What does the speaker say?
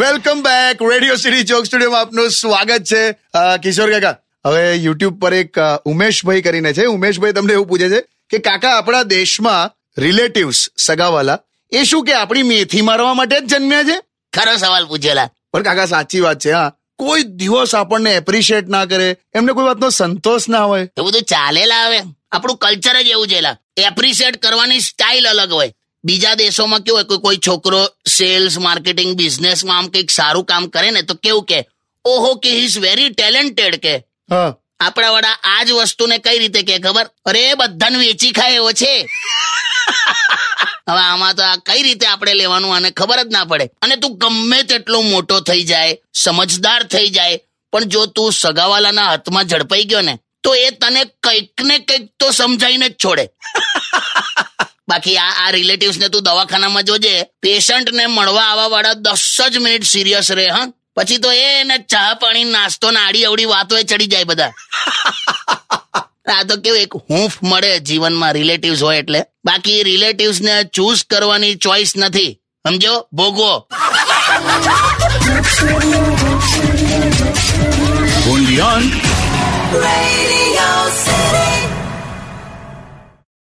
Welcome back. Radio City ચોક સ્ટુડિયોમાં આપનું સ્વાગત છે. કિશોર કાકા હવે યુટ્યુબ પર એક ઉમેશભાઈ કરીને છે. ઉમેશભાઈ તમને એવું પૂછે છે કે કાકા આપણા દેશમાં રિલેટિવ્સ સગાવાલા એ શું કે આપણી મેથી મારવા માટે જ જન્મ્યા છે? ખરો સવાલ પૂછેલા. પણ કાકા સાચી વાત છે હા. કોઈ દિવસ આપણને એપ્રિશિએટ ના કરે એમને કોઈ વાતનો સંતોષ ના હોય. એ બધું ચાલેલા હવે. આપણું કલ્ચર જ એવું છે એપ્રિશિએટ કરવાની સ્ટાઇલ અલગ હોય. બીજા દેશોમાં કેવું હોય કોઈ છોકરો સેલ્સ માર્કેટિંગ બિઝનેસમાં આમ કંઈક સારું કામ કરે ને તો કેવું કે ઓહો કે હી ઇઝ વેરી ટેલેન્ટેડ કે આપણા વડા આ જ વસ્તુને કઈ રીતે કે ખબર? અરે બધાને વેચી ખાય એવો છે. હવે આમાં તો આ કઈ રીતે આપણે લેવાનું આને ખબર જ ના પડે. અને તું ગમે તેટલો મોટો થઈ જાય સમજદાર થઈ જાય પણ જો તું સગાવાલાના હાથમાં ઝડપાઈ ગયો ને તો એ તને કંઈક ને કંઈક તો સમજાઈને જ છોડે. બાકી આ આ રિલેટિવ્સ ને તું દવાખાનામાં જોજે પેશન્ટ ને મળવા આવવા વાળા દસ જ મિનિટ સિરિયસ રહે હા. પછી તો એ ને ચા પાણી નાસ્તો ને આડી અવડી વાતો એ ચડી જાય બધા. આ તો કેવું એક હૂંફ મળે જીવનમાં રિલેટિવ્સ હોય એટલે. બાકી રિલેટિવ્સ ને ચૂઝ કરવાની ચોઈસ નથી. સમજો? ભોગવો. Radio.